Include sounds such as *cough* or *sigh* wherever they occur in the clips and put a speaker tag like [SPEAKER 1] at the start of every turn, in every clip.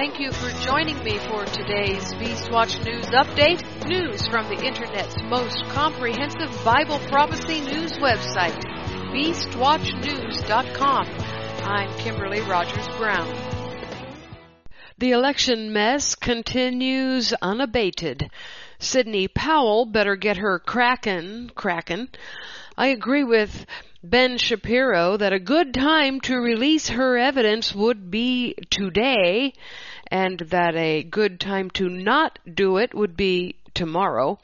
[SPEAKER 1] Thank you for joining me for today's Beastwatch News Update. News from the Internet's most comprehensive Bible prophecy news website, BeastWatchNews.com. I'm Kimberly Rogers Brown. The election mess continues unabated. Sidney Powell better get her crackin', crackin'. I agree with Ben Shapiro that a good time to release her evidence would be today, and that a good time to not do it would be tomorrow.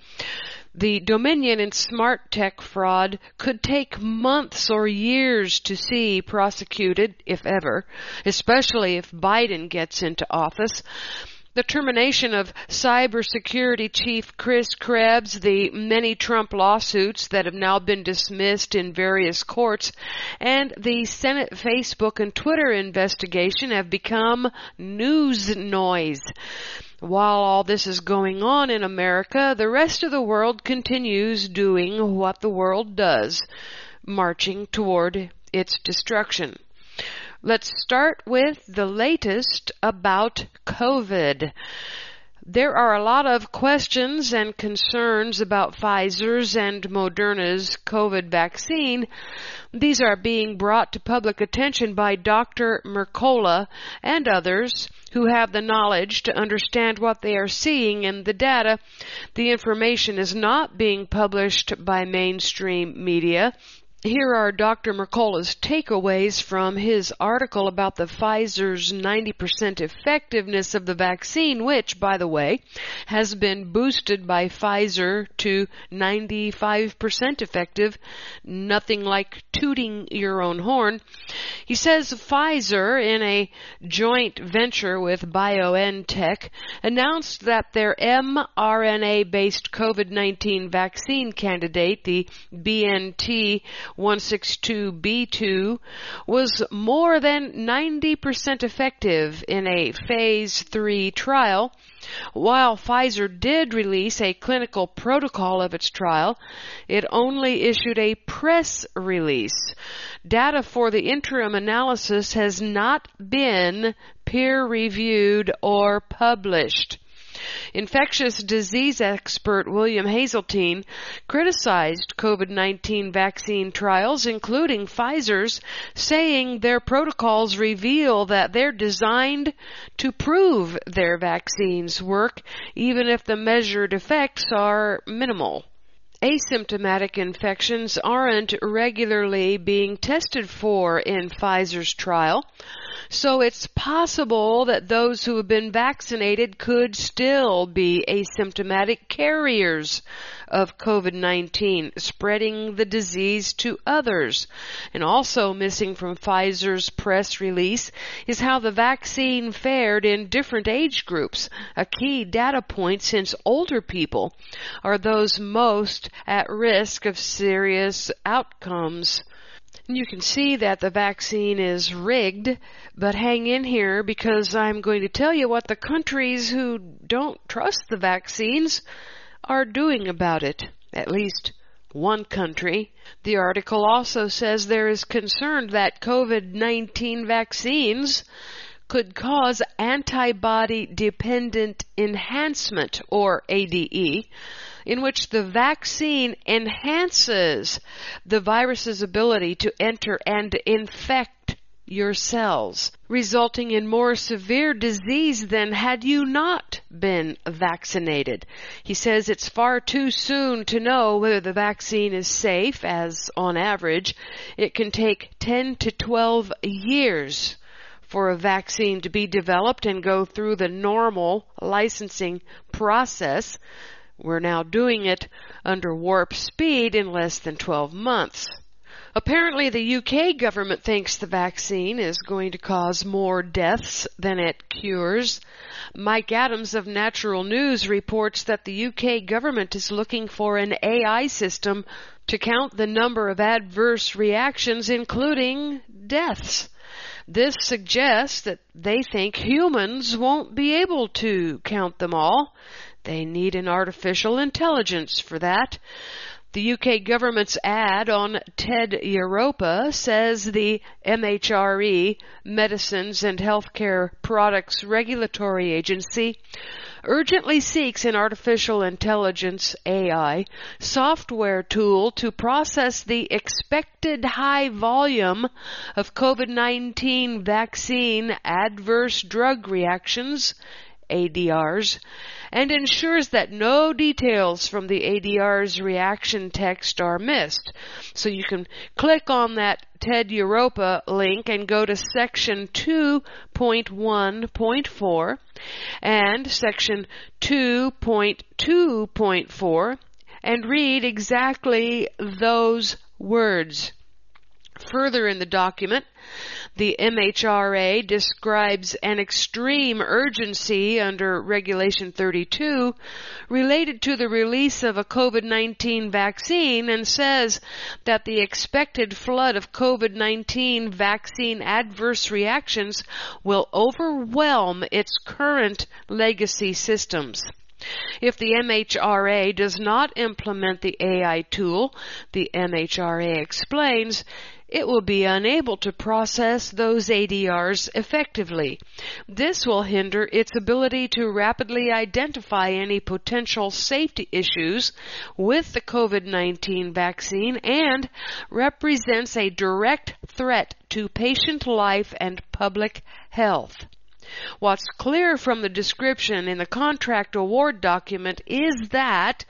[SPEAKER 1] The Dominion and Smartmatic fraud could take months or years to see prosecuted, if ever, especially if Biden gets into office the termination of cybersecurity chief Chris Krebs, the many Trump lawsuits that have now been dismissed in various courts, and the Senate Facebook and Twitter investigation have become news noise. While all this is going on in America, the rest of the world continues doing what the world does, marching toward its destruction. Let's start with the latest about COVID. There are a lot of questions and concerns about Pfizer's and Moderna's COVID vaccine. These are being brought to public attention by Dr. Mercola and others who have the knowledge to understand what they are seeing in the data. The information is not being published by mainstream media. Here are Dr. Mercola's takeaways from his article about the Pfizer's 90% effectiveness of the vaccine, which, by the way, has been boosted by Pfizer to 95% effective. Nothing like tooting your own horn. He says Pfizer, in a joint venture with BioNTech, announced that their mRNA based COVID 19 vaccine candidate, the BNT 162b2 was more than 90% effective in a phase 3 trial. While Pfizer did release a clinical protocol of its trial, it only issued a press release. Data for the interim analysis has not been peer reviewed or published. Infectious disease expert William Haseltine criticized COVID-19 vaccine trials, including Pfizer's, saying their protocols reveal that they're designed to prove their vaccines work, even if the measured effects are minimal. Asymptomatic infections aren't regularly being tested for in Pfizer's trial. So it's possible that those who have been vaccinated could still be asymptomatic carriers of COVID-19, spreading the disease to others. And also missing from Pfizer's press release is how the vaccine fared in different age groups, a key data point since older people are those most at risk of serious outcomes. You can see that the vaccine is rigged, but hang in here because I'm going to tell you what the countries who don't trust the vaccines are doing about it. At least one country. The article also says there is concern that COVID-19 vaccines could cause antibody dependent enhancement or ADE in which the vaccine enhances the virus's ability to enter and infect your cells, resulting in more severe disease than had you not been vaccinated. He says it's far too soon to know whether the vaccine is safe, as on average, it can take 10 to 12 years for a vaccine to be developed and go through the normal licensing process. We're now doing it under warp speed in less than 12 months. Apparently, the UK government thinks the vaccine is going to cause more deaths than it cures. Mike Adams of Natural News reports that the UK government is looking for an AI system to count the number of adverse reactions, including deaths. This suggests that they think humans won't be able to count them all. They need an artificial intelligence for that. The UK government's ad on TED Europa says the MHRA, Medicines and Healthcare Products Regulatory Agency, urgently seeks an artificial intelligence AI software tool to process the expected high volume of COVID-19 vaccine adverse drug reactions ADRs and ensures that no details from the ADR's reaction text are missed. So you can click on that TED Europa link and go to section 2.1.4 and section 2.2.4 and read exactly those words. Further in the document, the MHRA describes an extreme urgency under Regulation 32 related to the release of a COVID-19 vaccine and says that the expected flood of COVID-19 vaccine adverse reactions will overwhelm its current legacy systems. If the MHRA does not implement the AI tool, the MHRA explains, it will be unable to process those ADRs effectively. This will hinder its ability to rapidly identify any potential safety issues with the COVID-19 vaccine and represents a direct threat to patient life and public health. What's clear from the description in the contract award document is that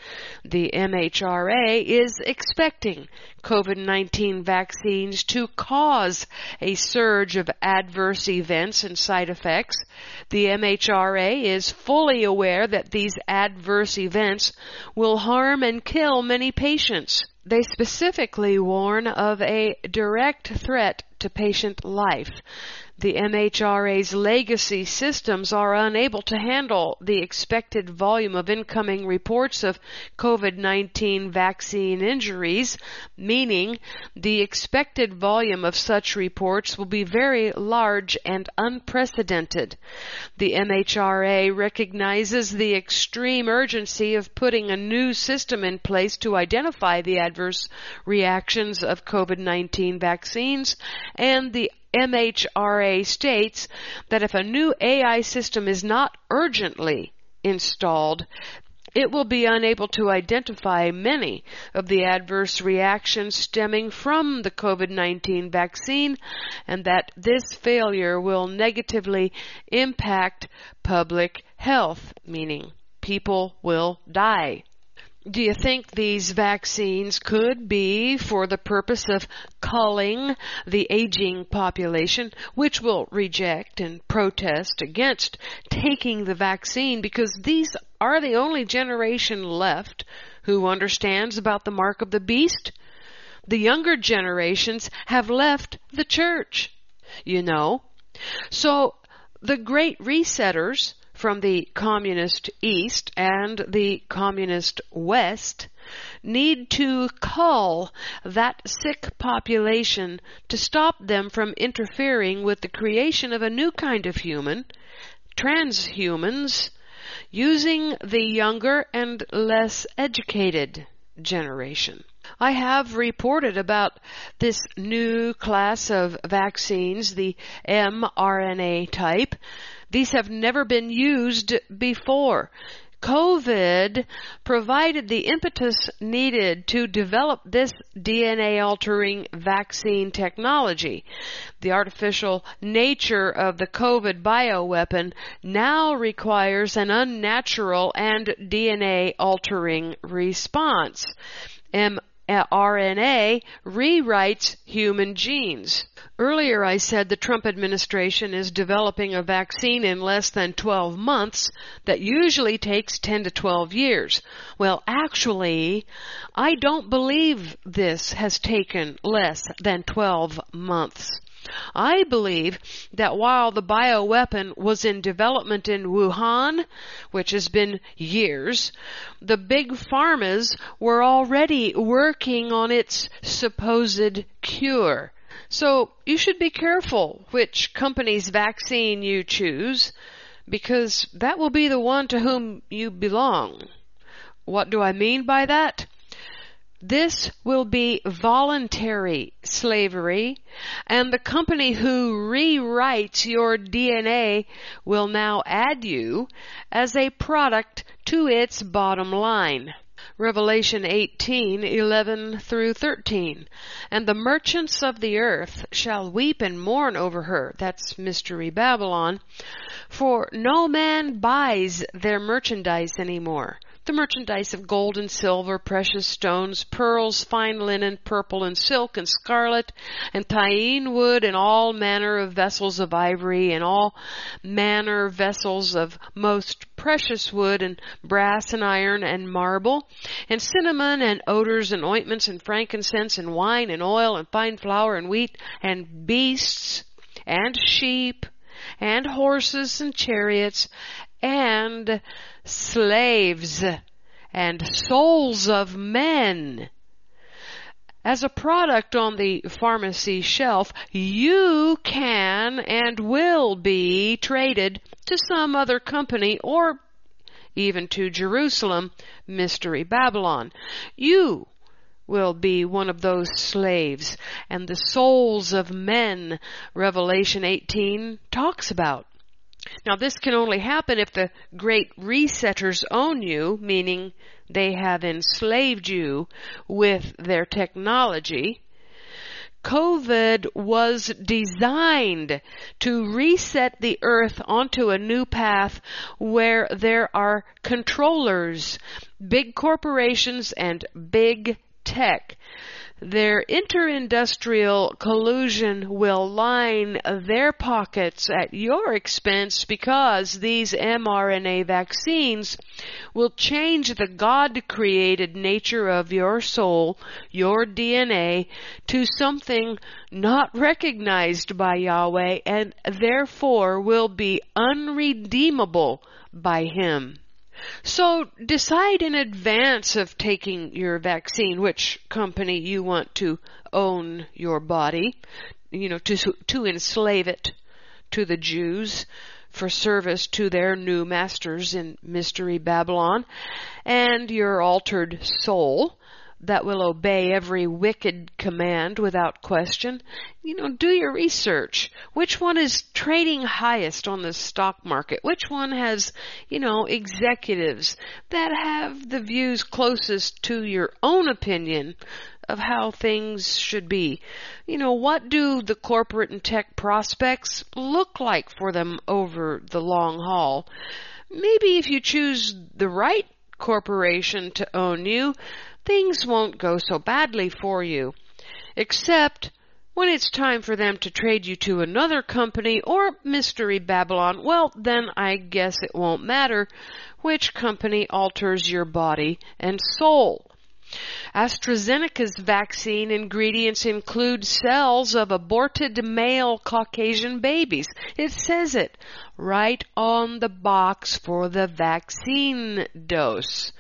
[SPEAKER 1] the MHRA is expecting COVID-19 vaccines to cause a surge of adverse events and side effects. The MHRA is fully aware that these adverse events will harm and kill many patients. They specifically warn of a direct threat to patient life the MHRA's legacy systems are unable to handle the expected volume of incoming reports of COVID-19 vaccine injuries, meaning the expected volume of such reports will be very large and unprecedented. The MHRA recognizes the extreme urgency of putting a new system in place to identify the adverse reactions of COVID-19 vaccines and the MHRA states that if a new AI system is not urgently installed, it will be unable to identify many of the adverse reactions stemming from the COVID-19 vaccine and that this failure will negatively impact public health, meaning people will die. Do you think these vaccines could be for the purpose of culling the aging population, which will reject and protest against taking the vaccine because these are the only generation left who understands about the mark of the beast? The younger generations have left the church, you know. So the great resetters from the communist East and the communist West need to cull that sick population to stop them from interfering with the creation of a new kind of human, transhumans, using the younger and less educated generation. I have reported about this new class of vaccines, the mRNA type, these have never been used before. COVID provided the impetus needed to develop this DNA altering vaccine technology. The artificial nature of the COVID bioweapon now requires an unnatural and DNA altering response. mRNA rewrites human genes. Earlier I said the Trump administration is developing a vaccine in less than 12 months that usually takes 10 to 12 years. Well, actually, I don't believe this has taken less than 12 months. I believe that while the bioweapon was in development in Wuhan, which has been years, the big pharmas were already working on its supposed cure. So you should be careful which company's vaccine you choose because that will be the one to whom you belong. What do I mean by that? This will be voluntary slavery, and the company who rewrites your DNA will now add you as a product to its bottom line. Revelation 18:11 through 13. And the merchants of the earth shall weep and mourn over her. That's mystery Babylon. For no man buys their merchandise anymore the merchandise of gold and silver, precious stones, pearls, fine linen, purple and silk and scarlet, and thyine wood, and all manner of vessels of ivory, and all manner vessels of most precious wood, and brass and iron and marble, and cinnamon and odors and ointments and frankincense and wine and oil and fine flour and wheat and beasts and sheep and horses and chariots and slaves and souls of men. As a product on the pharmacy shelf, you can and will be traded to some other company or even to Jerusalem, Mystery Babylon. You will be one of those slaves and the souls of men Revelation 18 talks about. Now this can only happen if the great resetters own you, meaning they have enslaved you with their technology. COVID was designed to reset the earth onto a new path where there are controllers, big corporations, and big tech their interindustrial collusion will line their pockets at your expense because these mRNA vaccines will change the God created nature of your soul, your DNA, to something not recognized by Yahweh and therefore will be unredeemable by Him. So decide in advance of taking your vaccine which company you want to own your body, you know, to, to enslave it to the Jews for service to their new masters in Mystery Babylon and your altered soul that will obey every wicked command without question. You know, do your research. Which one is trading highest on the stock market? Which one has, you know, executives that have the views closest to your own opinion of how things should be? You know, what do the corporate and tech prospects look like for them over the long haul? Maybe if you choose the right corporation to own you, things won't go so badly for you. Except when it's time for them to trade you to another company or Mystery Babylon, well, then I guess it won't matter which company alters your body and soul. AstraZeneca's vaccine ingredients include cells of aborted male Caucasian babies. It says it right on the box for the vaccine dose.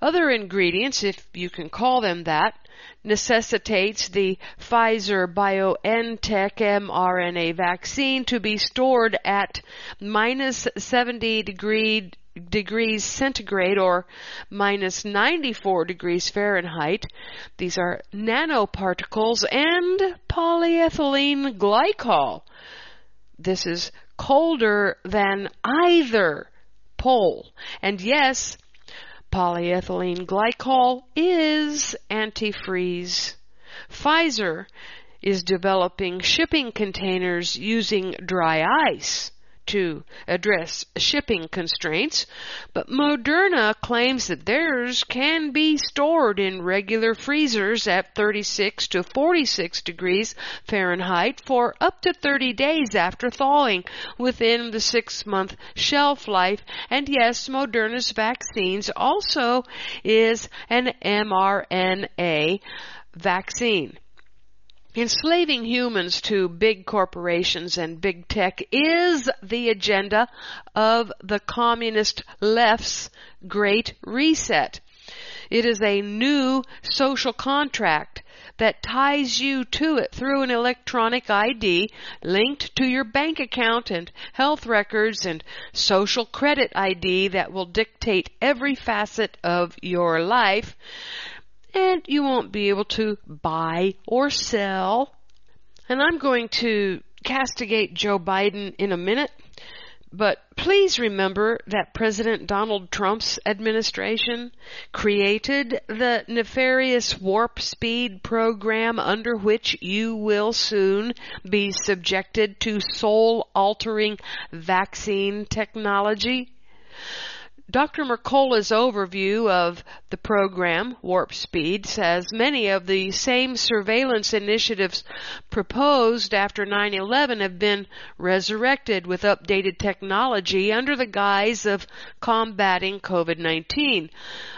[SPEAKER 1] Other ingredients, if you can call them that, necessitates the Pfizer BioNTech mRNA vaccine to be stored at minus 70 degree, degrees centigrade or minus 94 degrees Fahrenheit. These are nanoparticles and polyethylene glycol. This is colder than either pole. And yes, Polyethylene glycol is antifreeze. Pfizer is developing shipping containers using dry ice to address shipping constraints, but Moderna claims that theirs can be stored in regular freezers at 36 to 46 degrees Fahrenheit for up to 30 days after thawing within the six month shelf life. And yes, Moderna's vaccines also is an mRNA vaccine. Enslaving humans to big corporations and big tech is the agenda of the communist left's Great Reset. It is a new social contract that ties you to it through an electronic ID linked to your bank account and health records and social credit ID that will dictate every facet of your life and you won't be able to buy or sell. And I'm going to castigate Joe Biden in a minute. But please remember that President Donald Trump's administration created the nefarious warp speed program under which you will soon be subjected to soul altering vaccine technology. Dr. Mercola's overview of the program, Warp Speed, says many of the same surveillance initiatives proposed after 9-11 have been resurrected with updated technology under the guise of combating COVID-19.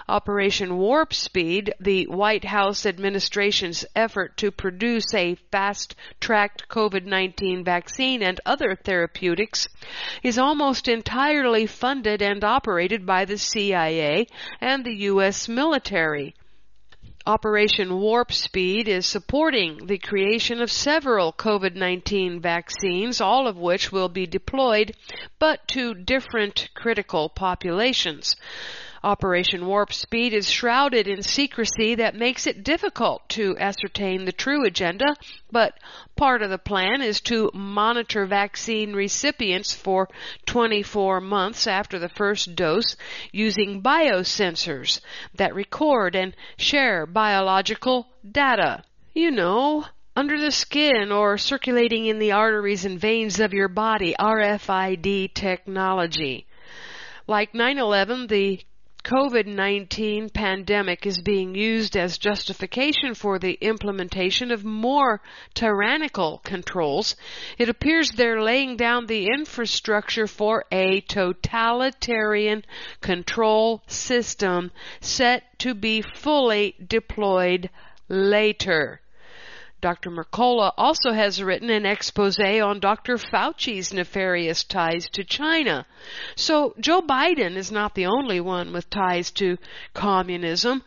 [SPEAKER 1] Operation Warp Speed, the White House administration's effort to produce a fast-tracked COVID-19 vaccine and other therapeutics, is almost entirely funded and operated by the CIA and the U.S. military. Operation Warp Speed is supporting the creation of several COVID-19 vaccines, all of which will be deployed, but to different critical populations. Operation Warp Speed is shrouded in secrecy that makes it difficult to ascertain the true agenda, but part of the plan is to monitor vaccine recipients for 24 months after the first dose using biosensors that record and share biological data. You know, under the skin or circulating in the arteries and veins of your body, RFID technology. Like 9-11, the COVID-19 pandemic is being used as justification for the implementation of more tyrannical controls, it appears they're laying down the infrastructure for a totalitarian control system set to be fully deployed later. Dr. Mercola also has written an expose on Dr. Fauci's nefarious ties to China. So Joe Biden is not the only one with ties to communism.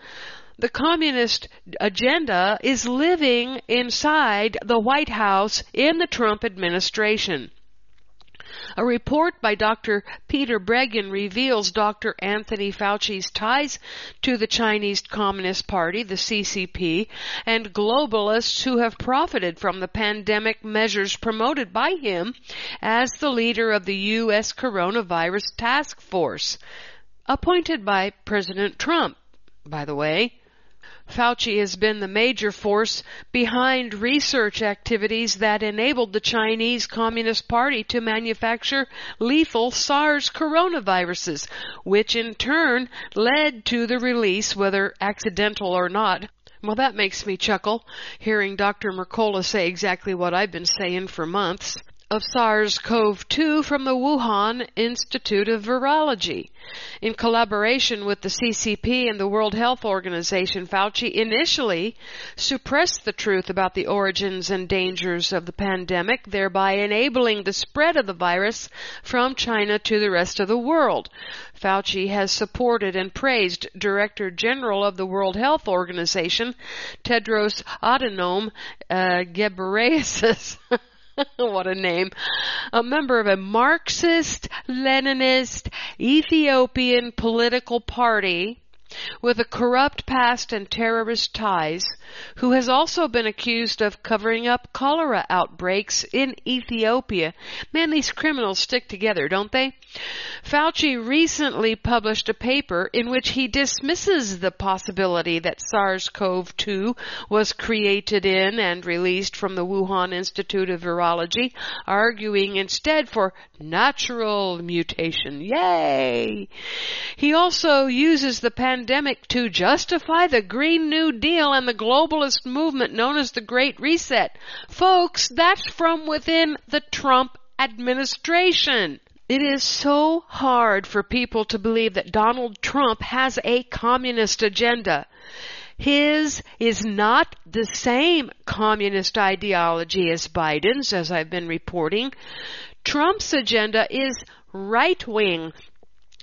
[SPEAKER 1] The communist agenda is living inside the White House in the Trump administration. A report by Dr. Peter Breggin reveals Dr. Anthony Fauci's ties to the Chinese Communist Party, the CCP, and globalists who have profited from the pandemic measures promoted by him as the leader of the U.S. coronavirus task force, appointed by President Trump, by the way. Fauci has been the major force behind research activities that enabled the Chinese Communist Party to manufacture lethal SARS coronaviruses, which in turn led to the release, whether accidental or not, well, that makes me chuckle, hearing Dr. Mercola say exactly what I've been saying for months of SARS-CoV-2 from the Wuhan Institute of Virology. In collaboration with the CCP and the World Health Organization, Fauci initially suppressed the truth about the origins and dangers of the pandemic, thereby enabling the spread of the virus from China to the rest of the world. Fauci has supported and praised Director General of the World Health Organization, Tedros Adhanom uh, Ghebreyesus. *laughs* *laughs* what a name. A member of a Marxist, Leninist, Ethiopian political party with a corrupt past and terrorist ties, who has also been accused of covering up cholera outbreaks in Ethiopia. Man, these criminals stick together, don't they? Fauci recently published a paper in which he dismisses the possibility that SARS-CoV-2 was created in and released from the Wuhan Institute of Virology, arguing instead for natural mutation. Yay! He also uses the pandemic to justify the Green New Deal and the globalist movement known as the Great Reset. Folks, that's from within the Trump administration. It is so hard for people to believe that Donald Trump has a communist agenda. His is not the same communist ideology as Biden's, as I've been reporting. Trump's agenda is right wing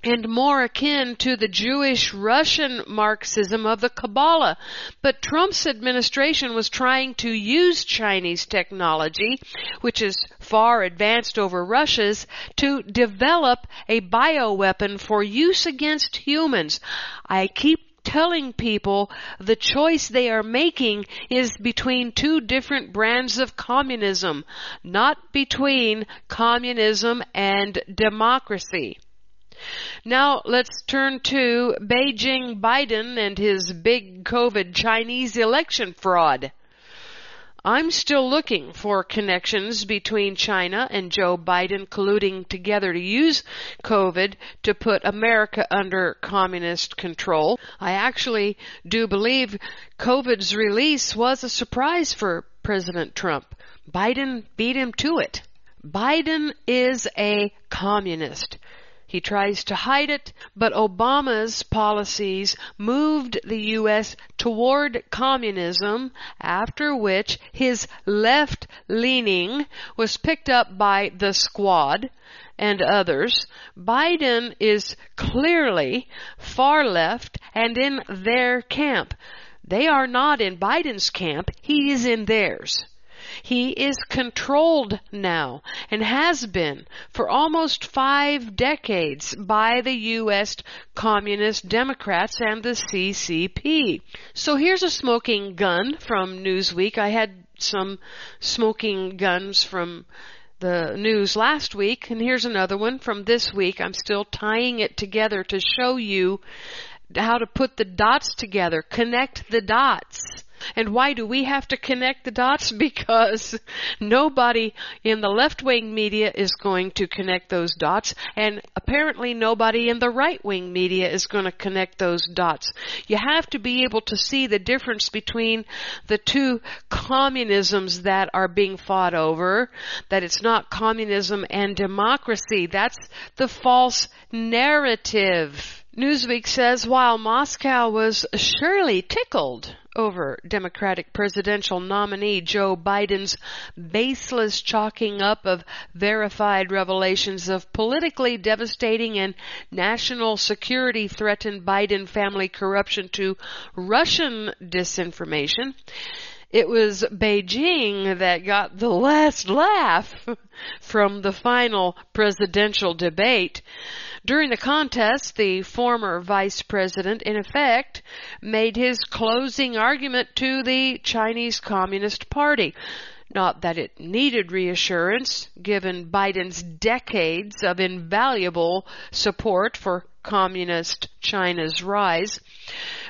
[SPEAKER 1] and more akin to the Jewish Russian Marxism of the Kabbalah. But Trump's administration was trying to use Chinese technology, which is far advanced over Russia's, to develop a bioweapon for use against humans. I keep telling people the choice they are making is between two different brands of communism, not between communism and democracy. Now let's turn to Beijing Biden and his big COVID Chinese election fraud. I'm still looking for connections between China and Joe Biden colluding together to use COVID to put America under communist control. I actually do believe COVID's release was a surprise for President Trump. Biden beat him to it. Biden is a communist. He tries to hide it, but Obama's policies moved the U.S. toward communism, after which his left leaning was picked up by the squad and others. Biden is clearly far left and in their camp. They are not in Biden's camp, he is in theirs. He is controlled now and has been for almost five decades by the U.S. Communist Democrats and the CCP. So here's a smoking gun from Newsweek. I had some smoking guns from the news last week, and here's another one from this week. I'm still tying it together to show you how to put the dots together, connect the dots. And why do we have to connect the dots? *laughs* Because nobody in the left wing media is going to connect those dots, and apparently nobody in the right wing media is going to connect those dots. You have to be able to see the difference between the two communisms that are being fought over, that it's not communism and democracy. That's the false narrative. Newsweek says while Moscow was surely tickled over Democratic presidential nominee Joe Biden's baseless chalking up of verified revelations of politically devastating and national security threatened Biden family corruption to Russian disinformation. It was Beijing that got the last laugh *laughs* from the final presidential debate. During the contest, the former vice president, in effect, made his closing argument to the Chinese Communist Party. Not that it needed reassurance, given Biden's decades of invaluable support for communist China's rise.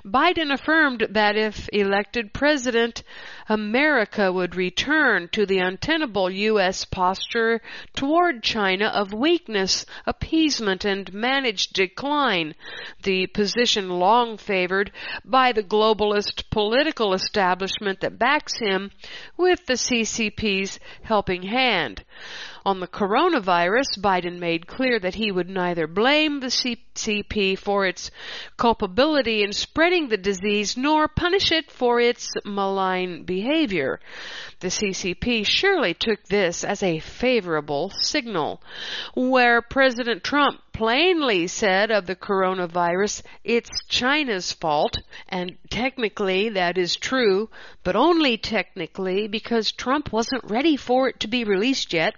[SPEAKER 1] Biden affirmed that if elected president, America would return to the untenable U.S. posture toward China of weakness, appeasement, and managed decline, the position long favored by the globalist political establishment that backs him with the CCP's helping hand. On the coronavirus, Biden made clear that he would neither blame the CCP for its culpability in spreading the disease nor punish it for its malign behavior. The CCP surely took this as a favorable signal. Where President Trump plainly said of the coronavirus, it's China's fault, and technically that is true, but only technically because Trump wasn't ready for it to be released yet.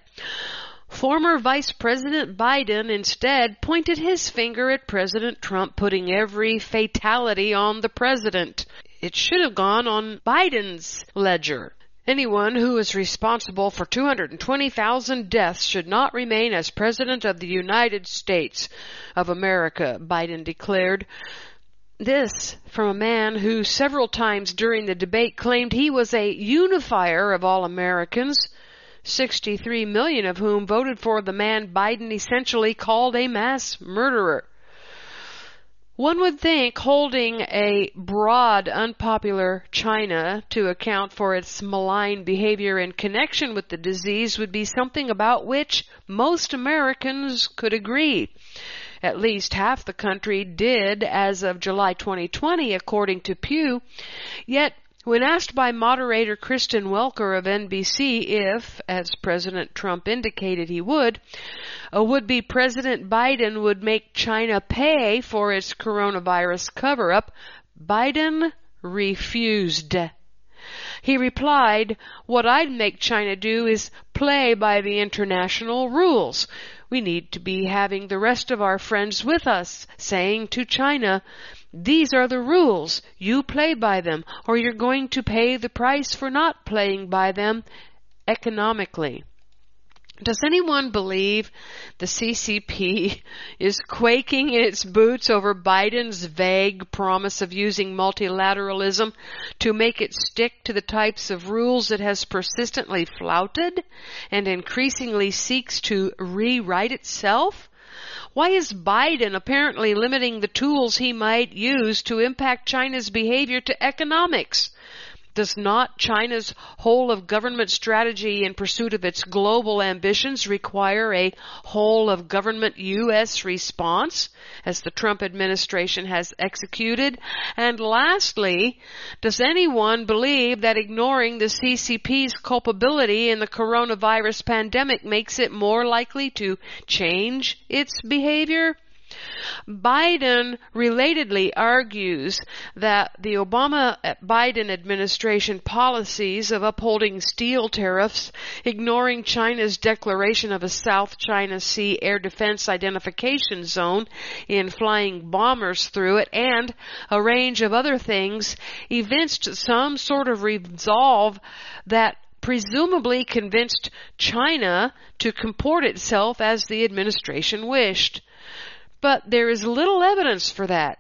[SPEAKER 1] Former Vice President Biden instead pointed his finger at President Trump, putting every fatality on the president. It should have gone on Biden's ledger. Anyone who is responsible for 220,000 deaths should not remain as President of the United States of America, Biden declared. This from a man who several times during the debate claimed he was a unifier of all Americans, 63 million of whom voted for the man Biden essentially called a mass murderer. One would think holding a broad, unpopular China to account for its malign behavior in connection with the disease would be something about which most Americans could agree. At least half the country did as of July 2020, according to Pew. Yet when asked by moderator Kristen Welker of NBC if, as President Trump indicated he would, a would-be President Biden would make China pay for its coronavirus cover-up, Biden refused. He replied, What I'd make China do is play by the international rules. We need to be having the rest of our friends with us, saying to China, These are the rules. You play by them, or you're going to pay the price for not playing by them economically. Does anyone believe the CCP *laughs* is quaking in its boots over Biden's vague promise of using multilateralism to make it stick to the types of rules it has persistently flouted and increasingly seeks to rewrite itself? Why is Biden apparently limiting the tools he might use to impact China's behavior to economics? Does not China's whole of government strategy in pursuit of its global ambitions require a whole of government U.S. response, as the Trump administration has executed? And lastly, does anyone believe that ignoring the CCP's culpability in the coronavirus pandemic makes it more likely to change its behavior? Biden relatedly argues that the Obama uh, Biden administration policies of upholding steel tariffs, ignoring China's declaration of a South China Sea air defense identification zone in flying bombers through it, and a range of other things evinced some sort of resolve that presumably convinced China to comport itself as the administration wished. But there is little evidence for that.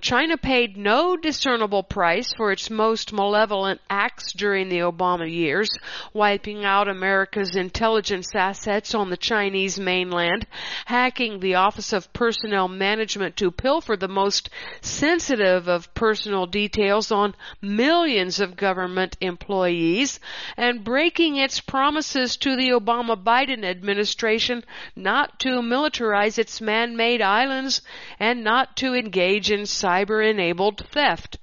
[SPEAKER 1] China paid no discernible price for its most malevolent acts during the Obama years, wiping out America's intelligence assets on the Chinese mainland, hacking the Office of Personnel Management to pilfer the most sensitive of personal details on millions of government employees, and breaking its promises to the Obama Biden administration not to militarize its man-made islands and not to engage in cyber cyber enabled theft.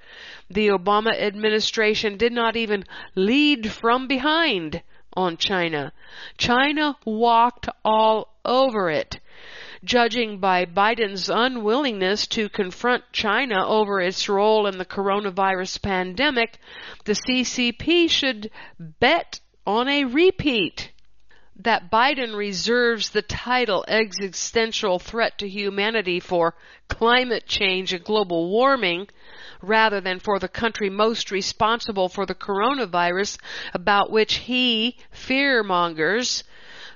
[SPEAKER 1] The Obama administration did not even lead from behind on China. China walked all over it. Judging by Biden's unwillingness to confront China over its role in the coronavirus pandemic, the CCP should bet on a repeat that Biden reserves the title existential threat to humanity for climate change and global warming rather than for the country most responsible for the coronavirus about which he fear mongers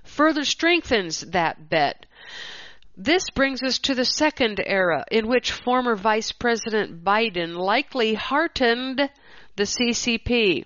[SPEAKER 1] further strengthens that bet. This brings us to the second era in which former Vice President Biden likely heartened the CCP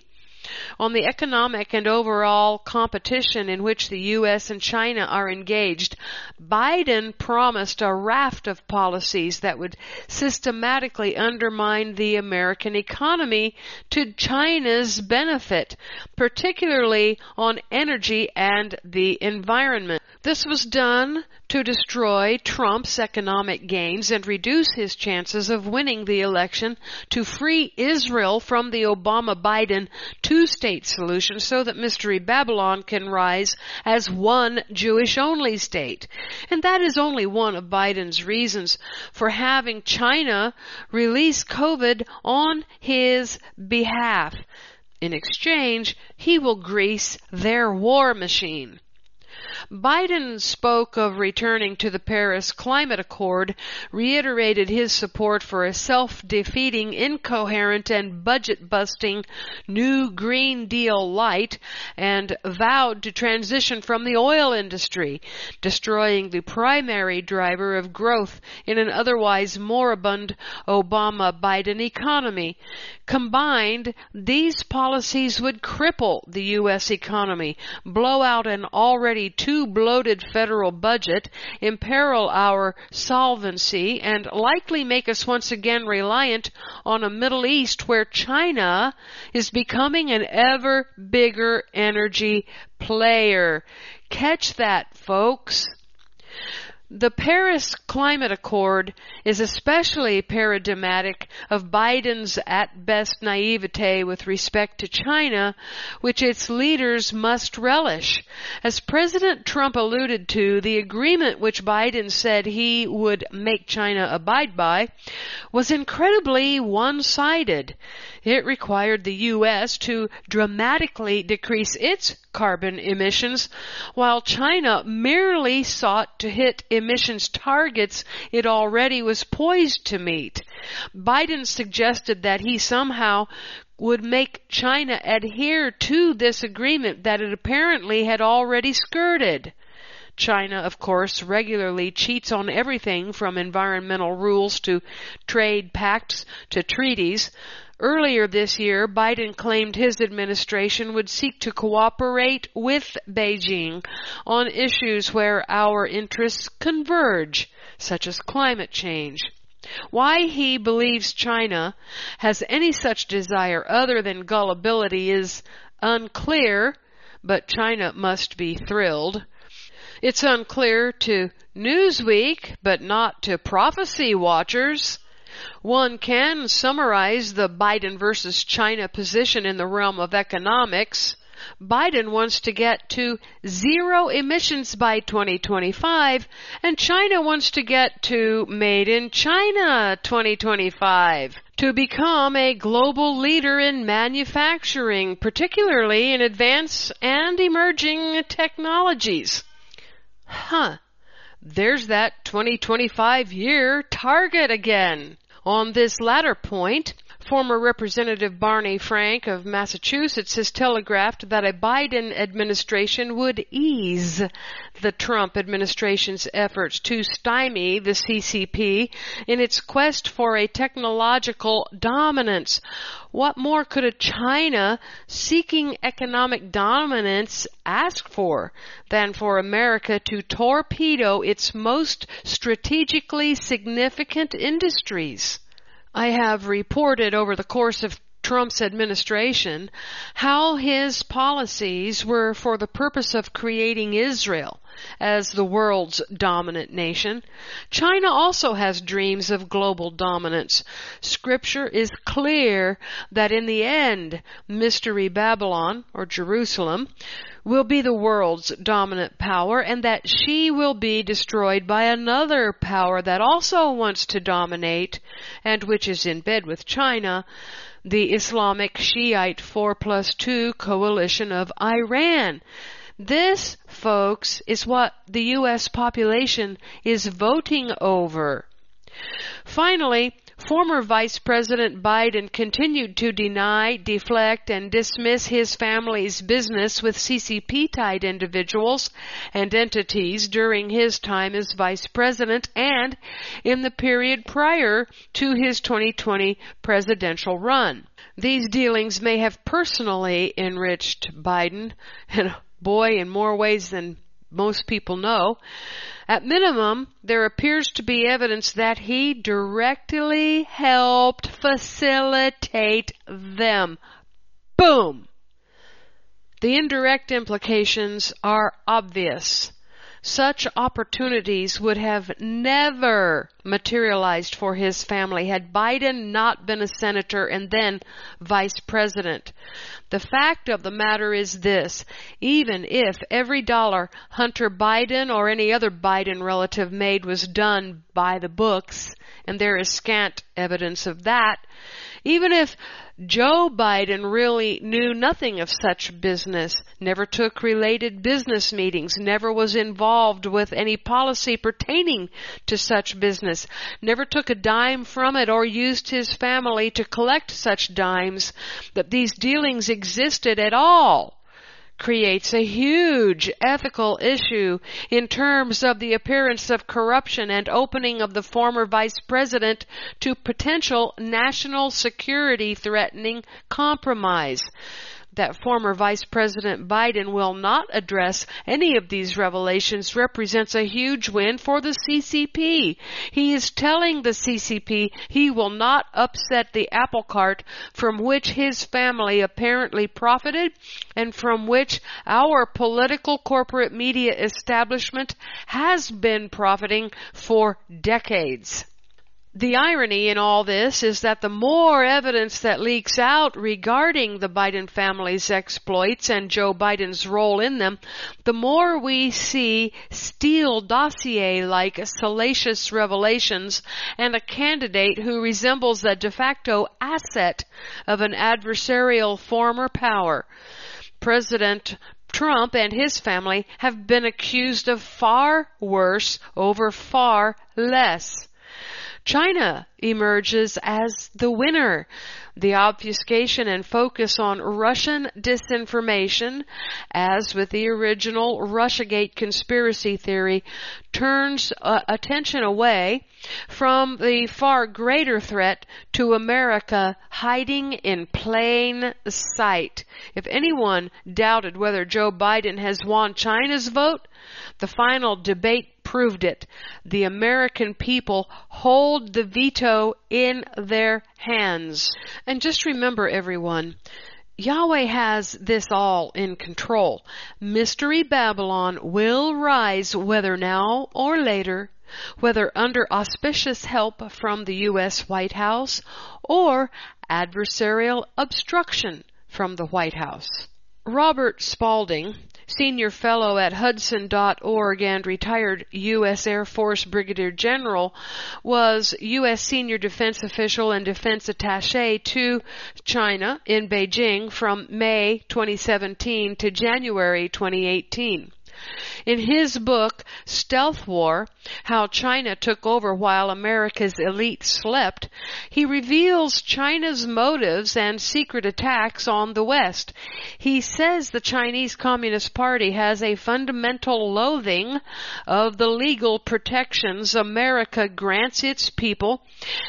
[SPEAKER 1] on the economic and overall competition in which the U.S. and China are engaged, Biden promised a raft of policies that would systematically undermine the American economy to China's benefit, particularly on energy and the environment. This was done to destroy Trump's economic gains and reduce his chances of winning the election to free Israel from the Obama Biden two state solution so that Mystery Babylon can rise as one Jewish only state. And that is only one of Biden's reasons for having China release COVID on his behalf. In exchange, he will grease their war machine. Biden spoke of returning to the Paris Climate Accord, reiterated his support for a self-defeating, incoherent, and budget-busting new Green Deal light, and vowed to transition from the oil industry, destroying the primary driver of growth in an otherwise moribund Obama-Biden economy. Combined, these policies would cripple the U.S. economy, blow out an already too bloated federal budget, imperil our solvency, and likely make us once again reliant on a Middle East where China is becoming an ever bigger energy player. Catch that, folks. The Paris Climate Accord is especially paradigmatic of Biden's at best naivete with respect to China, which its leaders must relish. As President Trump alluded to, the agreement which Biden said he would make China abide by was incredibly one-sided. It required the U.S. to dramatically decrease its carbon emissions, while China merely sought to hit emissions targets it already was poised to meet. Biden suggested that he somehow would make China adhere to this agreement that it apparently had already skirted. China, of course, regularly cheats on everything from environmental rules to trade pacts to treaties. Earlier this year, Biden claimed his administration would seek to cooperate with Beijing on issues where our interests converge, such as climate change. Why he believes China has any such desire other than gullibility is unclear, but China must be thrilled. It's unclear to Newsweek, but not to prophecy watchers. One can summarize the Biden versus China position in the realm of economics. Biden wants to get to zero emissions by 2025 and China wants to get to made in China 2025 to become a global leader in manufacturing, particularly in advanced and emerging technologies. Huh. There's that 2025 year target again. On this latter point, former Representative Barney Frank of Massachusetts has telegraphed that a Biden administration would ease the Trump administration's efforts to stymie the CCP in its quest for a technological dominance. What more could a China seeking economic dominance ask for than for America to torpedo its most strategically significant industries? I have reported over the course of Trump's administration how his policies were for the purpose of creating Israel as the world's dominant nation. China also has dreams of global dominance. Scripture is clear that in the end, Mystery Babylon, or Jerusalem, will be the world's dominant power and that she will be destroyed by another power that also wants to dominate and which is in bed with China, the Islamic Shiite 4 plus 2 coalition of Iran. This, folks, is what the U.S. population is voting over. Finally, Former Vice President Biden continued to deny, deflect, and dismiss his family's business with CCP tied individuals and entities during his time as Vice President and in the period prior to his 2020 presidential run. These dealings may have personally enriched Biden, and boy, in more ways than most people know. At minimum, there appears to be evidence that he directly helped facilitate them. Boom! The indirect implications are obvious. Such opportunities would have never materialized for his family had Biden not been a senator and then vice president. The fact of the matter is this. Even if every dollar Hunter Biden or any other Biden relative made was done by the books, and there is scant evidence of that, even if Joe Biden really knew nothing of such business, never took related business meetings, never was involved with any policy pertaining to such business, never took a dime from it or used his family to collect such dimes, that these dealings existed at all creates a huge ethical issue in terms of the appearance of corruption and opening of the former vice president to potential national security threatening compromise that former Vice President Biden will not address any of these revelations represents a huge win for the CCP. He is telling the CCP he will not upset the apple cart from which his family apparently profited and from which our political corporate media establishment has been profiting for decades. The irony in all this is that the more evidence that leaks out regarding the Biden family's exploits and Joe Biden's role in them, the more we see Steele dossier like salacious revelations and a candidate who resembles a de facto asset of an adversarial former power. President Trump and his family have been accused of far worse over far less. China emerges as the winner. The obfuscation and focus on Russian disinformation, as with the original Russiagate conspiracy theory, turns uh, attention away from the far greater threat to America hiding in plain sight. If anyone doubted whether Joe Biden has won China's vote, the final debate proved it. The American people hold the veto in their hands. And just remember, everyone, Yahweh has this all in control. Mystery Babylon will rise whether now or later, whether under auspicious help from the U.S. White House or adversarial obstruction from the White House. Robert Spalding, senior fellow at Hudson.org and retired U.S. Air Force Brigadier General, was U.S. senior defense official and defense attache to China in Beijing from May 2017 to January 2018. In his book, Stealth War, How China Took Over While America's Elite Slept, he reveals China's motives and secret attacks on the West. He says the Chinese Communist Party has a fundamental loathing of the legal protections America grants its people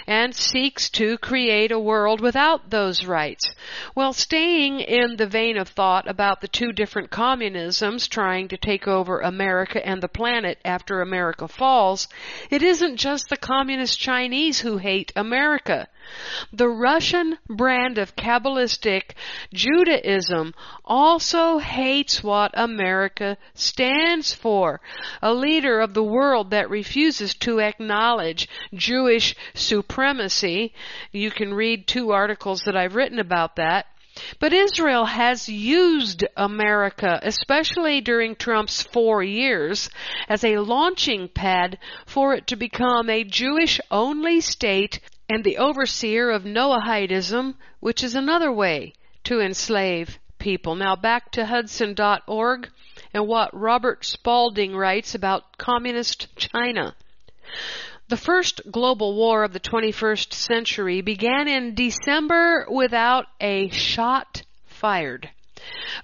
[SPEAKER 1] and seeks to create a world without those rights. Well, staying in the vein of thought about the two different communisms trying to take over America and the planet after America falls, it isn't just the communist Chinese who hate America. The Russian brand of Kabbalistic Judaism also hates what America stands for. A leader of the world that refuses to acknowledge Jewish supremacy. You can read two articles that I've written about that but Israel has used America, especially during Trump's four years, as a launching pad for it to become a Jewish only state and the overseer of Noahidism, which is another way to enslave people. Now back to Hudson.org and what Robert Spalding writes about communist China. The first global war of the 21st century began in December without a shot fired.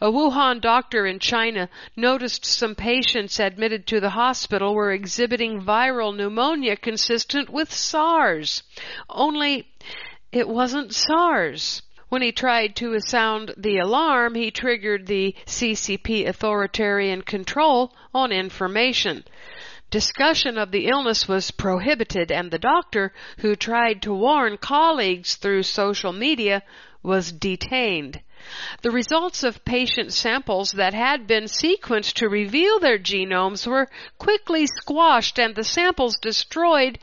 [SPEAKER 1] A Wuhan doctor in China noticed some patients admitted to the hospital were exhibiting viral pneumonia consistent with SARS. Only it wasn't SARS. When he tried to sound the alarm, he triggered the CCP authoritarian control on information. Discussion of the illness was prohibited and the doctor, who tried to warn colleagues through social media, was detained. The results of patient samples that had been sequenced to reveal their genomes were quickly squashed and the samples destroyed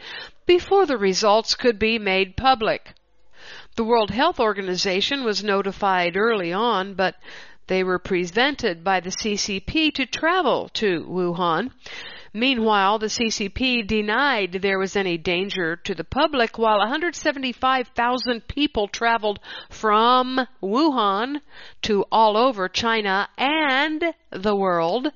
[SPEAKER 1] before the results could be made public. The World Health Organization was notified early on, but they were prevented by the CCP to travel to Wuhan. Meanwhile, the CCP denied there was any danger to the public while 175,000 people traveled from Wuhan to all over China and the world.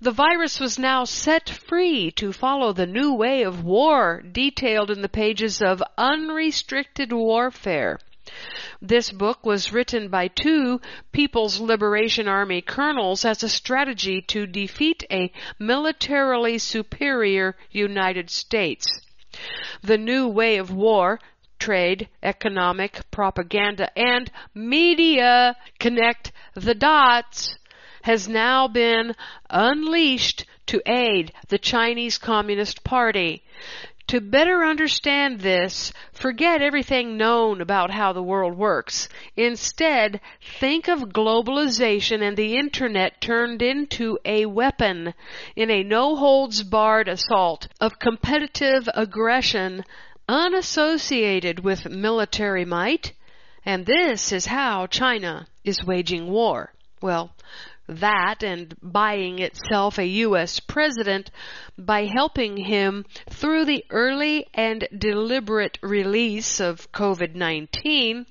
[SPEAKER 1] The virus was now set free to follow the new way of war detailed in the pages of Unrestricted Warfare. This book was written by two People's Liberation Army colonels as a strategy to defeat a militarily superior United States. The new way of war trade, economic, propaganda, and media connect the dots has now been unleashed to aid the Chinese Communist Party. To better understand this, forget everything known about how the world works. Instead, think of globalization and the internet turned into a weapon in a no holds barred assault of competitive aggression unassociated with military might. And this is how China is waging war. Well, that and buying itself a U.S. president by helping him through the early and deliberate release of COVID-19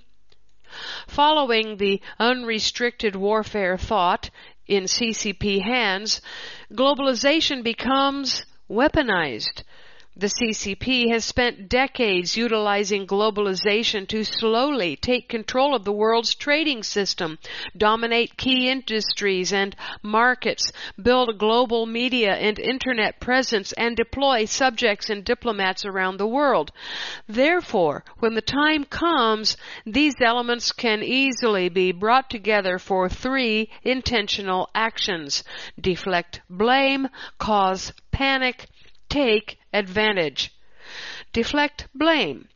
[SPEAKER 1] Following the unrestricted warfare thought, in CCP hands, globalization becomes weaponized. The CCP has spent decades utilizing globalization to slowly take control of the world's trading system, dominate key industries and markets, build global media and internet presence, and deploy subjects and diplomats around the world. Therefore, when the time comes, these elements can easily be brought together for three intentional actions. Deflect blame, cause panic, take advantage. Deflect blame.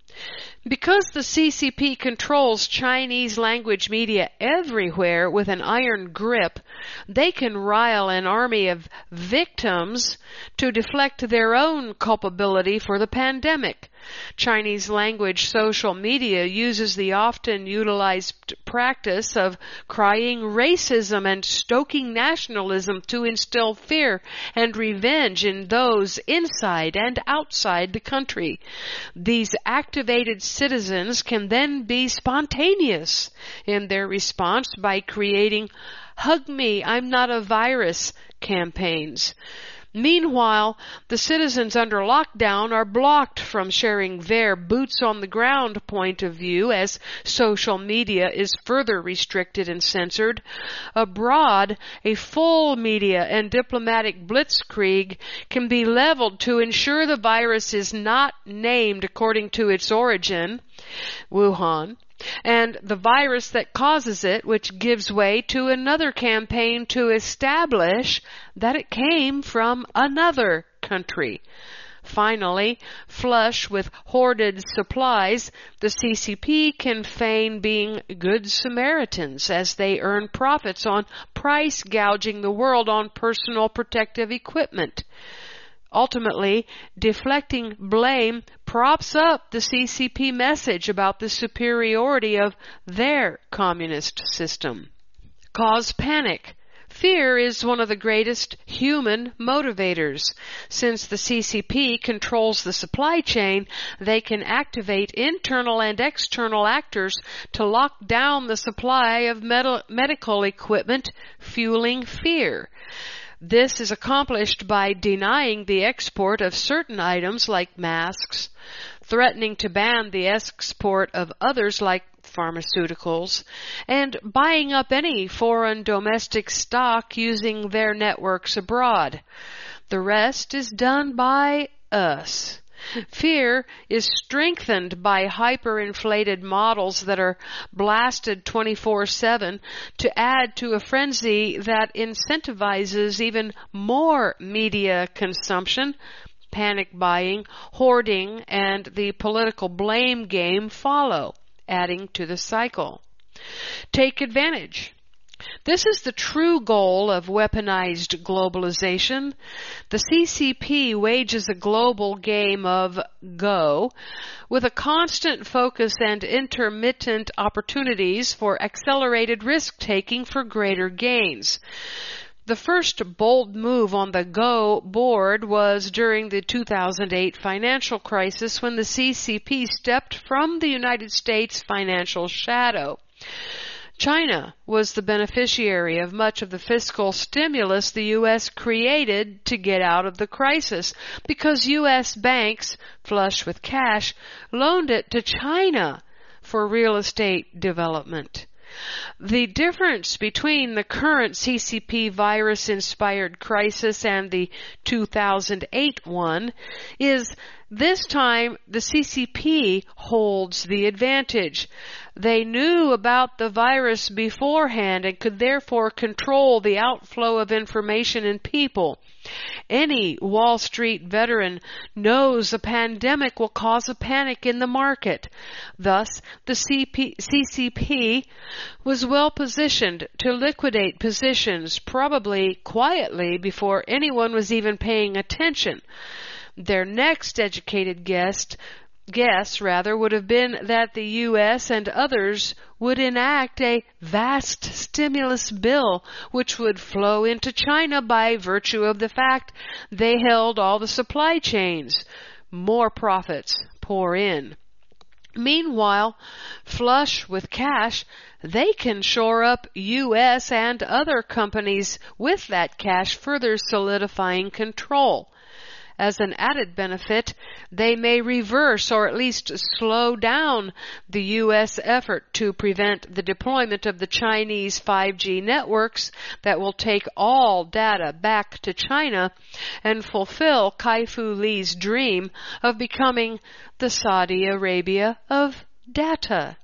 [SPEAKER 1] Because the CCP controls Chinese language media everywhere with an iron grip, they can rile an army of victims to deflect their own culpability for the pandemic. Chinese language social media uses the often utilized practice of crying racism and stoking nationalism to instill fear and revenge in those inside and outside the country. These activated citizens can then be spontaneous in their response by creating hug me, I'm not a virus campaigns. Meanwhile, the citizens under lockdown are blocked from sharing their boots on the ground point of view as social media is further restricted and censored. Abroad, a full media and diplomatic blitzkrieg can be leveled to ensure the virus is not named according to its origin, Wuhan, and the virus that causes it, which gives way to another campaign to establish that it came from another country. Finally, flush with hoarded supplies, the CCP can feign being good Samaritans as they earn profits on price gouging the world on personal protective equipment. Ultimately, deflecting blame props up the CCP message about the superiority of their communist system. Cause panic. Fear is one of the greatest human motivators. Since the CCP controls the supply chain, they can activate internal and external actors to lock down the supply of med- medical equipment, fueling fear. This is accomplished by denying the export of certain items like masks, threatening to ban the export of others like pharmaceuticals, and buying up any foreign domestic stock using their networks abroad. The rest is done by us. Fear is strengthened by hyperinflated models that are blasted 24-7 to add to a frenzy that incentivizes even more media consumption, panic buying, hoarding, and the political blame game follow, adding to the cycle. Take advantage. This is the true goal of weaponized globalization. The CCP wages a global game of go with a constant focus and intermittent opportunities for accelerated risk taking for greater gains. The first bold move on the Go board was during the 2008 financial crisis when the CCP stepped from the United States financial shadow. China was the beneficiary of much of the fiscal stimulus the U.S. created to get out of the crisis because U.S. banks, flush with cash, loaned it to China for real estate development. The difference between the current CCP virus inspired crisis and the 2008 one is this time the CCP holds the advantage. They knew about the virus beforehand and could therefore control the outflow of information and people. Any Wall Street veteran knows a pandemic will cause a panic in the market. Thus, the CP, CCP was well positioned to liquidate positions probably quietly before anyone was even paying attention. Their next educated guest guess rather would have been that the U.S. and others would enact a vast stimulus bill which would flow into China by virtue of the fact they held all the supply chains. More profits pour in. Meanwhile, flush with cash, they can shore up U.S. and other companies with that cash, further solidifying control. As an added benefit, they may reverse or at least slow down the U.S. effort to prevent the deployment of the Chinese 5G networks that will take all data back to China and fulfill Kai-Fu Lee's dream of becoming the Saudi Arabia of data.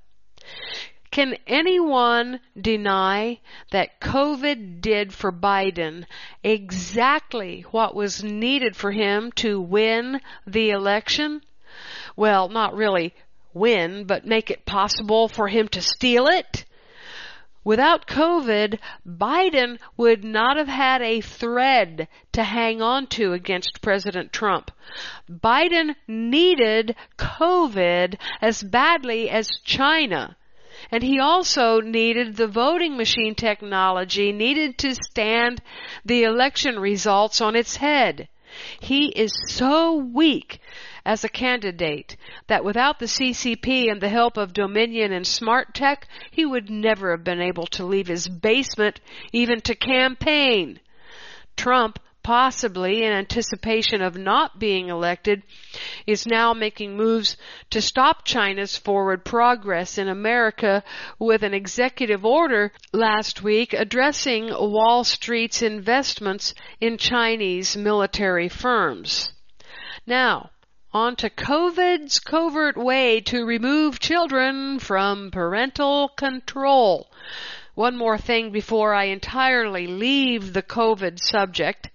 [SPEAKER 1] Can anyone deny that COVID did for Biden exactly what was needed for him to win the election? Well, not really win, but make it possible for him to steal it? Without COVID, Biden would not have had a thread to hang on to against President Trump. Biden needed COVID as badly as China. And he also needed the voting machine technology needed to stand the election results on its head. He is so weak as a candidate that without the CCP and the help of Dominion and Smartmatic, he would never have been able to leave his basement even to campaign. Trump possibly in anticipation of not being elected, is now making moves to stop China's forward progress in America with an executive order last week addressing Wall Street's investments in Chinese military firms. Now, on to COVID's covert way to remove children from parental control. One more thing before I entirely leave the COVID subject.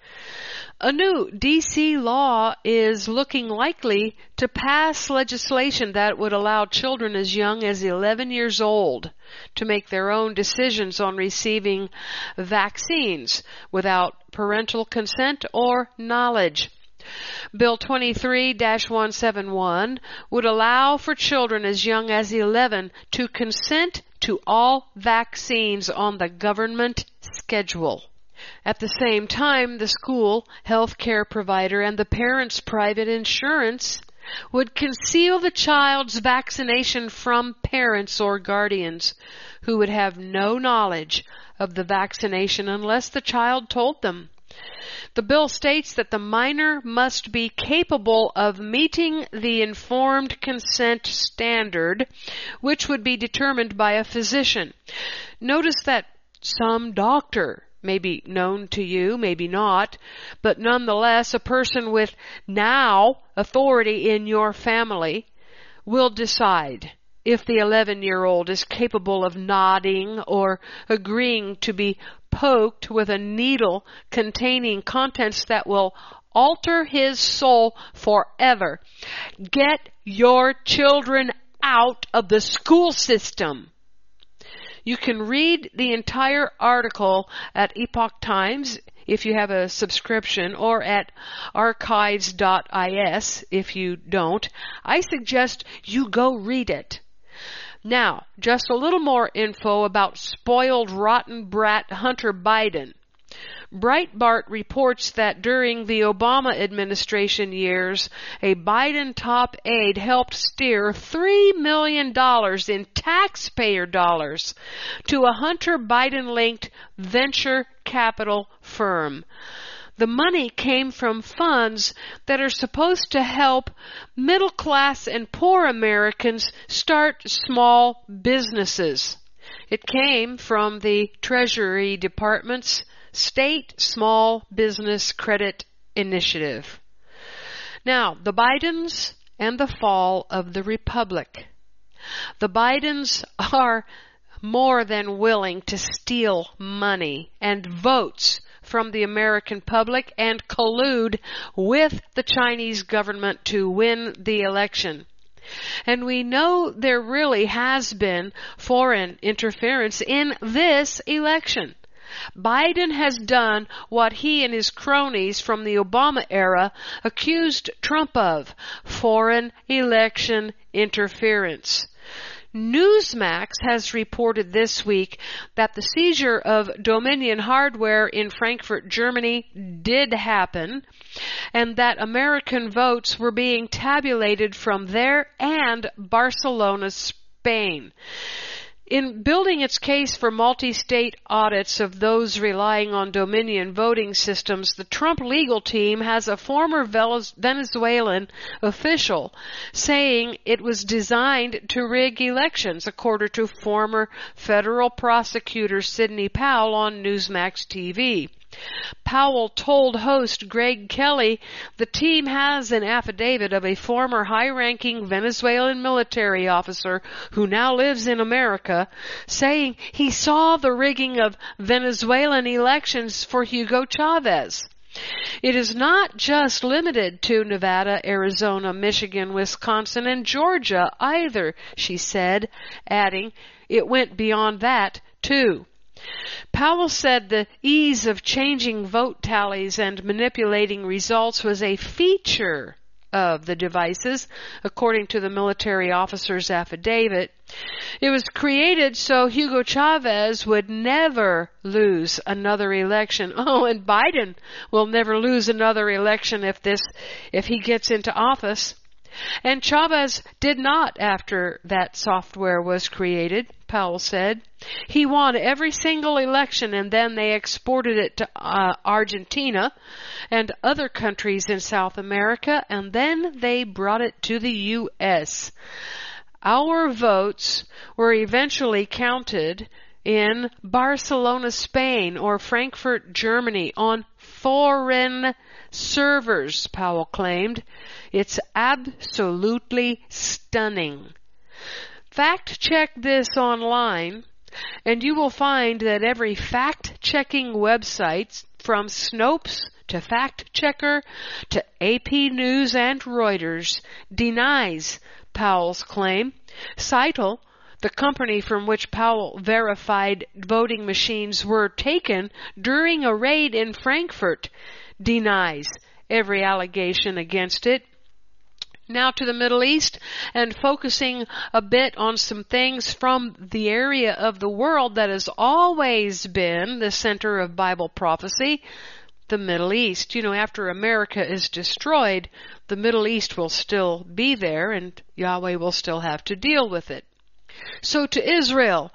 [SPEAKER 1] A new DC law is looking likely to pass legislation that would allow children as young as 11 years old to make their own decisions on receiving vaccines without parental consent or knowledge. Bill 23-171 would allow for children as young as 11 to consent to all vaccines on the government schedule. At the same time, the school, health care provider, and the parent's private insurance would conceal the child's vaccination from parents or guardians who would have no knowledge of the vaccination unless the child told them. The bill states that the minor must be capable of meeting the informed consent standard, which would be determined by a physician. Notice that some doctor may be known to you, maybe not, but nonetheless a person with now authority in your family will decide if the 11 year old is capable of nodding or agreeing to be poked with a needle containing contents that will alter his soul forever. Get your children out of the school system. You can read the entire article at Epoch Times if you have a subscription or at archives.is if you don't. I suggest you go read it. Now, just a little more info about spoiled rotten brat Hunter Biden. Breitbart reports that during the Obama administration years, a Biden top aide helped steer $3 million in taxpayer dollars to a Hunter Biden linked venture capital firm. The money came from funds that are supposed to help middle class and poor Americans start small businesses. It came from the Treasury Department's State Small Business Credit Initiative. Now, the Bidens and the fall of the Republic. The Bidens are more than willing to steal money and votes from the American public and collude with the Chinese government to win the election. And we know there really has been foreign interference in this election. Biden has done what he and his cronies from the Obama era accused Trump of foreign election interference. Newsmax has reported this week that the seizure of Dominion hardware in Frankfurt, Germany did happen and that American votes were being tabulated from there and Barcelona, Spain. In building its case for multi-state audits of those relying on Dominion voting systems, the Trump legal team has a former Venezuelan official saying it was designed to rig elections, according to former federal prosecutor Sidney Powell on Newsmax TV. Powell told host Greg Kelly the team has an affidavit of a former high ranking Venezuelan military officer who now lives in America saying he saw the rigging of Venezuelan elections for Hugo Chavez. It is not just limited to Nevada, Arizona, Michigan, Wisconsin, and Georgia either, she said, adding, it went beyond that too. Powell said the ease of changing vote tallies and manipulating results was a feature of the devices, according to the military officer's affidavit. It was created so Hugo Chavez would never lose another election. *laughs* Oh, and Biden will never lose another election if this, if he gets into office. And Chavez did not after that software was created, Powell said. He won every single election and then they exported it to uh, Argentina and other countries in South America and then they brought it to the U.S. Our votes were eventually counted in Barcelona, Spain or Frankfurt, Germany on foreign servers, Powell claimed. It's absolutely stunning. Fact check this online and you will find that every fact checking website from Snopes to Fact Checker to AP News and Reuters denies Powell's claim. Scytl, the company from which Powell verified voting machines were taken during a raid in Frankfurt, denies every allegation against it. Now to the Middle East and focusing a bit on some things from the area of the world that has always been the center of Bible prophecy, the Middle East. You know, after America is destroyed, the Middle East will still be there and Yahweh will still have to deal with it. So to Israel,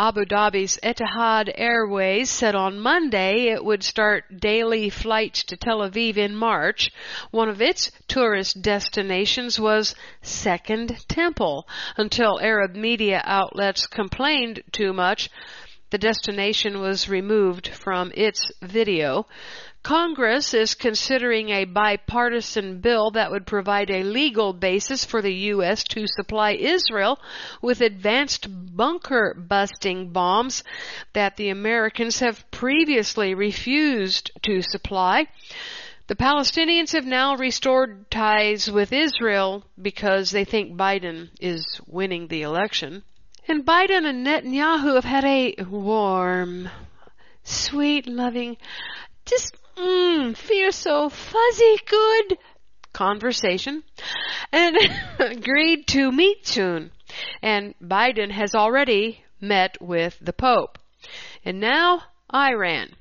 [SPEAKER 1] Abu Dhabi's Etihad Airways said on Monday it would start daily flights to Tel Aviv in March. One of its tourist destinations was Second Temple. Until Arab media outlets complained too much, the destination was removed from its video. Congress is considering a bipartisan bill that would provide a legal basis for the U.S. to supply Israel with advanced bunker busting bombs that the Americans have previously refused to supply. The Palestinians have now restored ties with Israel because they think Biden is winning the election. And Biden and Netanyahu have had a warm, sweet, loving, just Mmm, feel so fuzzy good conversation and *laughs* agreed to meet soon. And Biden has already met with the Pope. And now, Iran.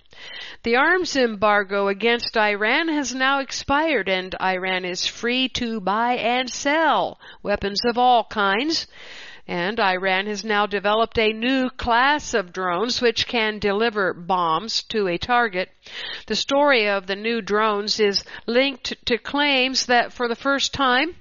[SPEAKER 1] The arms embargo against Iran has now expired and Iran is free to buy and sell weapons of all kinds. And Iran has now developed a new class of drones which can deliver bombs to a target. The story of the new drones is linked to claims that for the first time,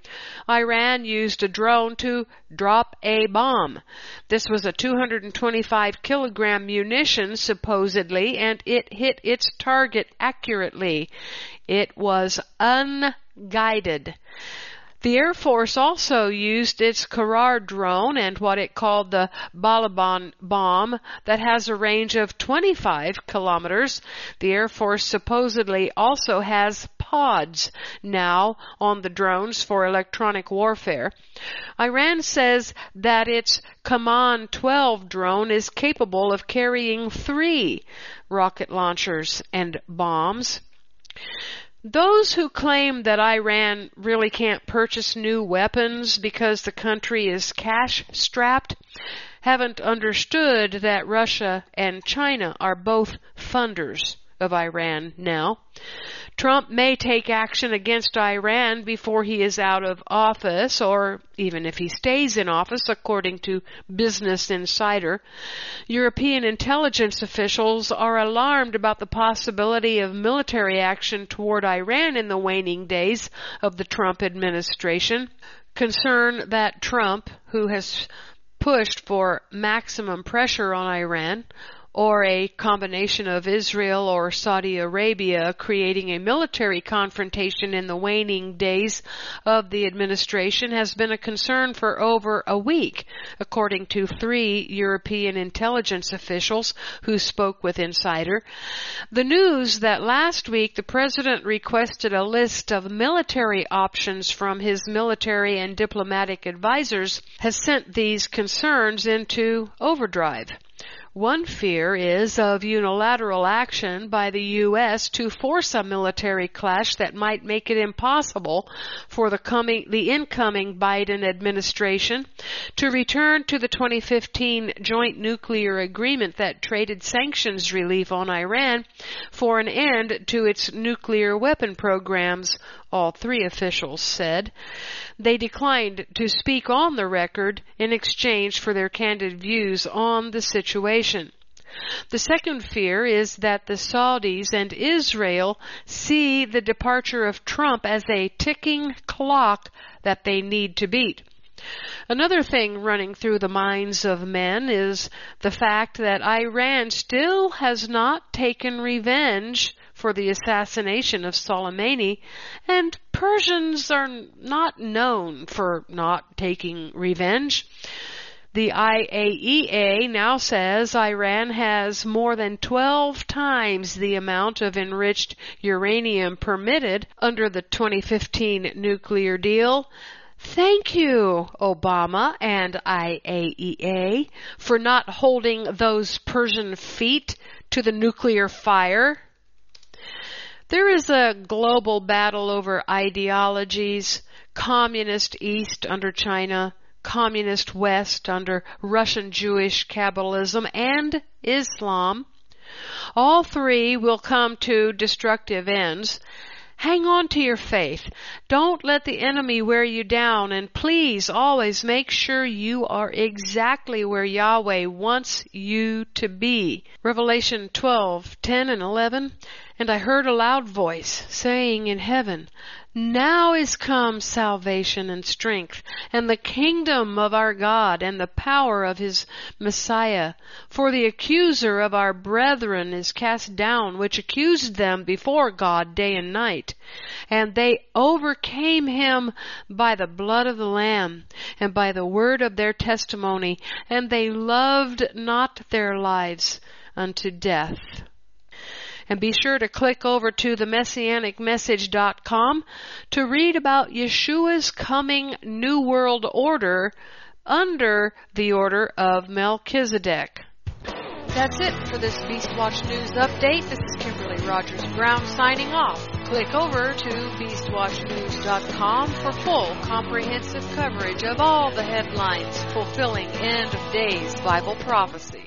[SPEAKER 1] Iran used a drone to drop a bomb. This was a 225 kilogram munition supposedly and it hit its target accurately. It was unguided. The Air Force also used its Karar drone and what it called the Balaban bomb that has a range of 25 kilometers. The Air Force supposedly also has pods now on the drones for electronic warfare. Iran says that its Kaman 12 drone is capable of carrying three rocket launchers and bombs. Those who claim that Iran really can't purchase new weapons because the country is cash strapped haven't understood that Russia and China are both funders of Iran now. Trump may take action against Iran before he is out of office, or even if he stays in office, according to Business Insider. European intelligence officials are alarmed about the possibility of military action toward Iran in the waning days of the Trump administration. Concern that Trump, who has pushed for maximum pressure on Iran, or a combination of Israel or Saudi Arabia creating a military confrontation in the waning days of the administration has been a concern for over a week, according to three European intelligence officials who spoke with Insider. The news that last week the president requested a list of military options from his military and diplomatic advisors has sent these concerns into overdrive. One fear is of unilateral action by the U.S. to force a military clash that might make it impossible for the coming, the incoming Biden administration to return to the 2015 joint nuclear agreement that traded sanctions relief on Iran for an end to its nuclear weapon programs all three officials said. They declined to speak on the record in exchange for their candid views on the situation. The second fear is that the Saudis and Israel see the departure of Trump as a ticking clock that they need to beat. Another thing running through the minds of men is the fact that Iran still has not taken revenge for the assassination of Soleimani, and Persians are not known for not taking revenge. The IAEA now says Iran has more than 12 times the amount of enriched uranium permitted under the 2015 nuclear deal. Thank you, Obama and IAEA, for not holding those Persian feet to the nuclear fire. There is a global battle over ideologies, communist East under China, communist West under Russian Jewish capitalism, and Islam. All three will come to destructive ends. Hang on to your faith. Don't let the enemy wear you down and please always make sure you are exactly where Yahweh wants you to be. Revelation 12, 10 and 11. And I heard a loud voice saying in heaven, Now is come salvation and strength, and the kingdom of our God, and the power of his Messiah. For the accuser of our brethren is cast down, which accused them before God day and night. And they overcame him by the blood of the Lamb, and by the word of their testimony, and they loved not their lives unto death. And be sure to click over to themessianicmessage.com to read about Yeshua's coming New World Order under the order of Melchizedek. That's it for this Beast Watch News update. This is Kimberly Rogers Brown signing off. Click over to beastwatchnews.com for full comprehensive coverage of all the headlines fulfilling end of days Bible prophecy.